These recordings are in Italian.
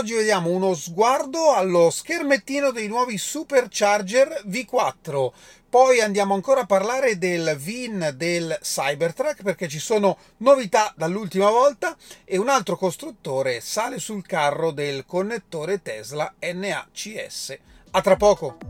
Oggi vediamo uno sguardo allo schermettino dei nuovi Supercharger V4. Poi andiamo ancora a parlare del VIN del Cybertruck perché ci sono novità dall'ultima volta e un altro costruttore sale sul carro del connettore Tesla NACS. A tra poco!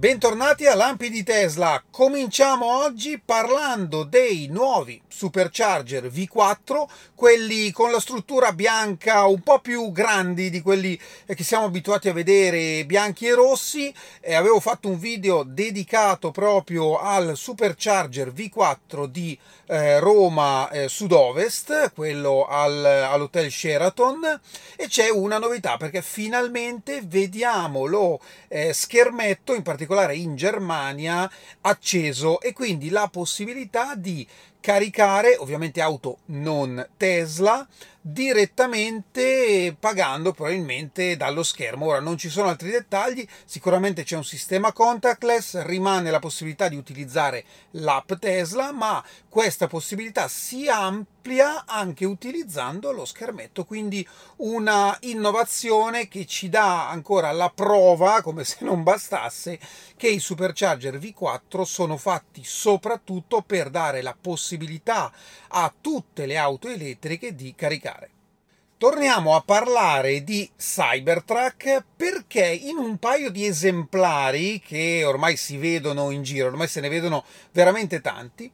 Bentornati a Lampi di Tesla. Cominciamo oggi parlando dei nuovi Supercharger V4, quelli con la struttura bianca un po' più grandi di quelli che siamo abituati a vedere bianchi e rossi. E avevo fatto un video dedicato proprio al Supercharger V4 di eh, Roma eh, Sud-Ovest, quello al, all'Hotel Sheraton. E c'è una novità perché finalmente vediamo lo eh, schermetto in particolare particolare in Germania acceso e quindi la possibilità di caricare ovviamente auto non Tesla direttamente pagando probabilmente dallo schermo. Ora non ci sono altri dettagli, sicuramente c'è un sistema contactless, rimane la possibilità di utilizzare l'app Tesla, ma questa possibilità si amplia anche utilizzando lo schermetto, quindi una innovazione che ci dà ancora la prova, come se non bastasse, che i supercharger V4 sono fatti soprattutto per dare la possibilità a tutte le auto elettriche di caricare. Torniamo a parlare di Cybertruck perché in un paio di esemplari che ormai si vedono in giro, ormai se ne vedono veramente tanti,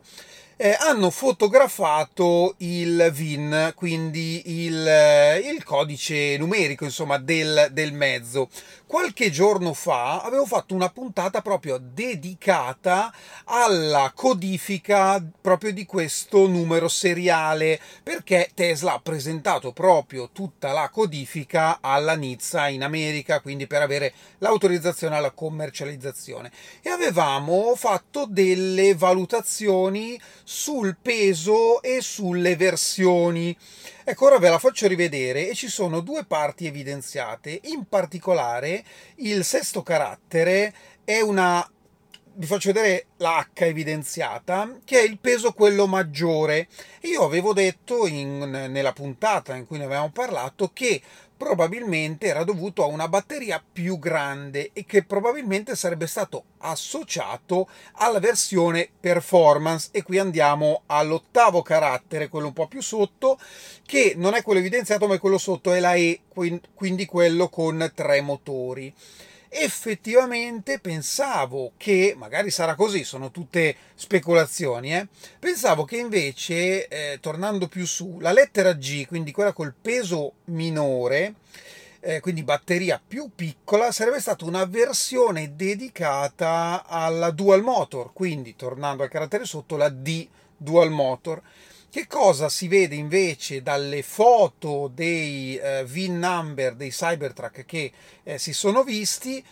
eh, hanno fotografato il VIN, quindi il, eh, il codice numerico insomma, del, del, mezzo. Qualche giorno fa avevo fatto una puntata proprio dedicata alla codifica proprio di questo numero seriale, perché Tesla ha presentato proprio tutta la codifica alla Nizza in America, quindi per avere l'autorizzazione alla commercializzazione. E avevamo fatto delle valutazioni sul peso e sulle versioni. Ecco, ora ve la faccio rivedere e ci sono due parti evidenziate. In particolare, il sesto carattere è una vi faccio vedere la H evidenziata, che è il peso quello maggiore. Io avevo detto in, nella puntata in cui ne avevamo parlato che probabilmente era dovuto a una batteria più grande e che probabilmente sarebbe stato associato alla versione performance. E qui andiamo all'ottavo carattere, quello un po' più sotto, che non è quello evidenziato ma è quello sotto, è la E, quindi quello con tre motori effettivamente pensavo che, magari sarà così, sono tutte speculazioni, eh? pensavo che invece, eh, tornando più su, la lettera G, quindi quella col peso minore, eh, quindi batteria più piccola, sarebbe stata una versione dedicata alla dual motor, quindi tornando al carattere sotto, la D dual motor che cosa si vede invece dalle foto dei eh, VIN number dei Cybertruck che eh, si sono visti?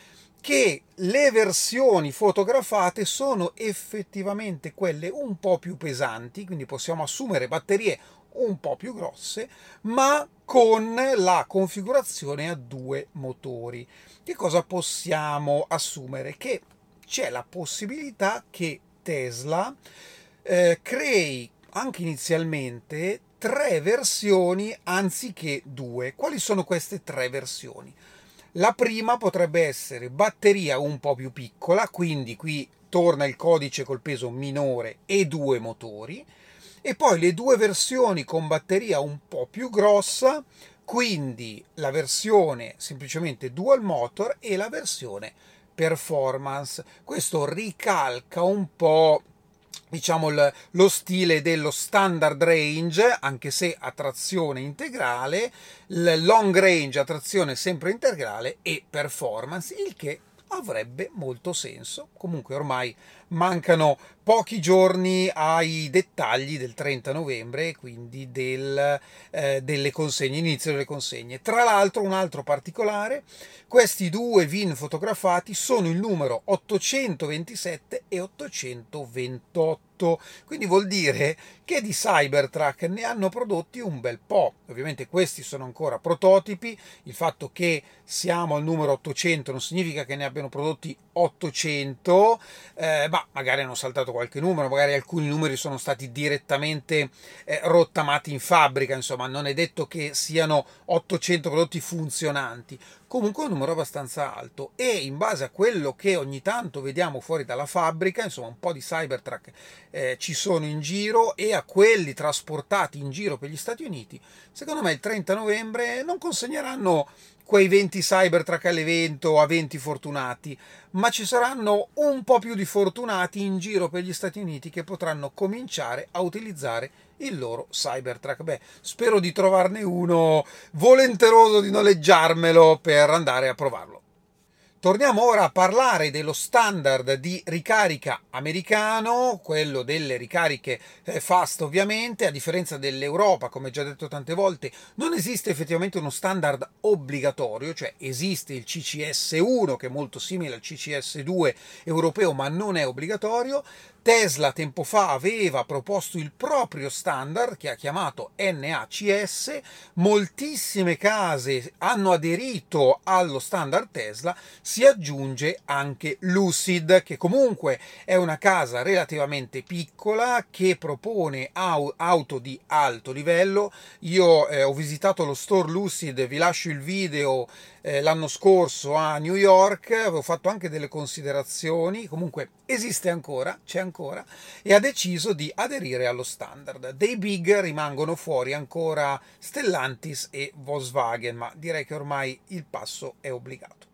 Che le versioni fotografate sono effettivamente quelle un po' più pesanti, quindi possiamo assumere batterie un po' più grosse, ma con la configurazione a due motori. Che cosa possiamo assumere? Che c'è la possibilità che Tesla eh, crei anche inizialmente tre versioni anziché due. Quali sono queste tre versioni? La prima potrebbe essere batteria un po' più piccola, quindi qui torna il codice col peso minore e due motori, e poi le due versioni con batteria un po' più grossa, quindi la versione semplicemente dual motor e la versione performance. Questo ricalca un po' diciamo lo stile dello standard range, anche se a trazione integrale, il long range a trazione sempre integrale e performance, il che avrebbe molto senso. Comunque ormai mancano pochi giorni ai dettagli del 30 novembre, quindi del, eh, delle consegne, inizio delle consegne. Tra l'altro, un altro particolare, questi due VIN fotografati sono il numero 827 e 828 quindi vuol dire che di Cybertruck ne hanno prodotti un bel po'. Ovviamente questi sono ancora prototipi, il fatto che siamo al numero 800 non significa che ne abbiano prodotti 800, eh, ma magari hanno saltato qualche numero, magari alcuni numeri sono stati direttamente eh, rottamati in fabbrica, insomma non è detto che siano 800 prodotti funzionanti, comunque un numero abbastanza alto e in base a quello che ogni tanto vediamo fuori dalla fabbrica, insomma un po' di Cybertruck eh, ci sono in giro e a quelli trasportati in giro per gli Stati Uniti, secondo me il 30 novembre non consegneranno quei 20 Cybertruck all'evento a 20 fortunati, ma ci saranno un po' più di fortunati in giro per gli Stati Uniti che potranno cominciare a utilizzare il loro Cybertruck. Beh, spero di trovarne uno volenteroso di noleggiarmelo per andare a provarlo. Torniamo ora a parlare dello standard di ricarica americano, quello delle ricariche eh, fast ovviamente, a differenza dell'Europa, come già detto tante volte, non esiste effettivamente uno standard obbligatorio, cioè esiste il CCS1 che è molto simile al CCS2 europeo ma non è obbligatorio, Tesla tempo fa aveva proposto il proprio standard che ha chiamato NACS, moltissime case hanno aderito allo standard Tesla, si aggiunge anche Lucid che comunque è una casa relativamente piccola che propone auto di alto livello. Io eh, ho visitato lo store Lucid, vi lascio il video eh, l'anno scorso a New York, avevo fatto anche delle considerazioni, comunque esiste ancora, c'è ancora, e ha deciso di aderire allo standard. Dei big rimangono fuori ancora Stellantis e Volkswagen, ma direi che ormai il passo è obbligato.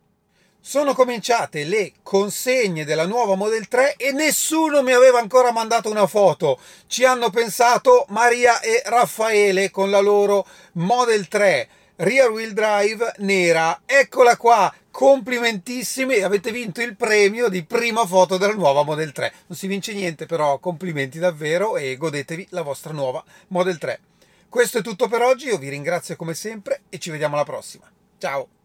Sono cominciate le consegne della nuova Model 3 e nessuno mi aveva ancora mandato una foto. Ci hanno pensato Maria e Raffaele con la loro Model 3 rear wheel drive nera. Eccola qua, complimentissimi, avete vinto il premio di prima foto della nuova Model 3. Non si vince niente, però complimenti davvero e godetevi la vostra nuova Model 3. Questo è tutto per oggi, io vi ringrazio come sempre e ci vediamo alla prossima. Ciao!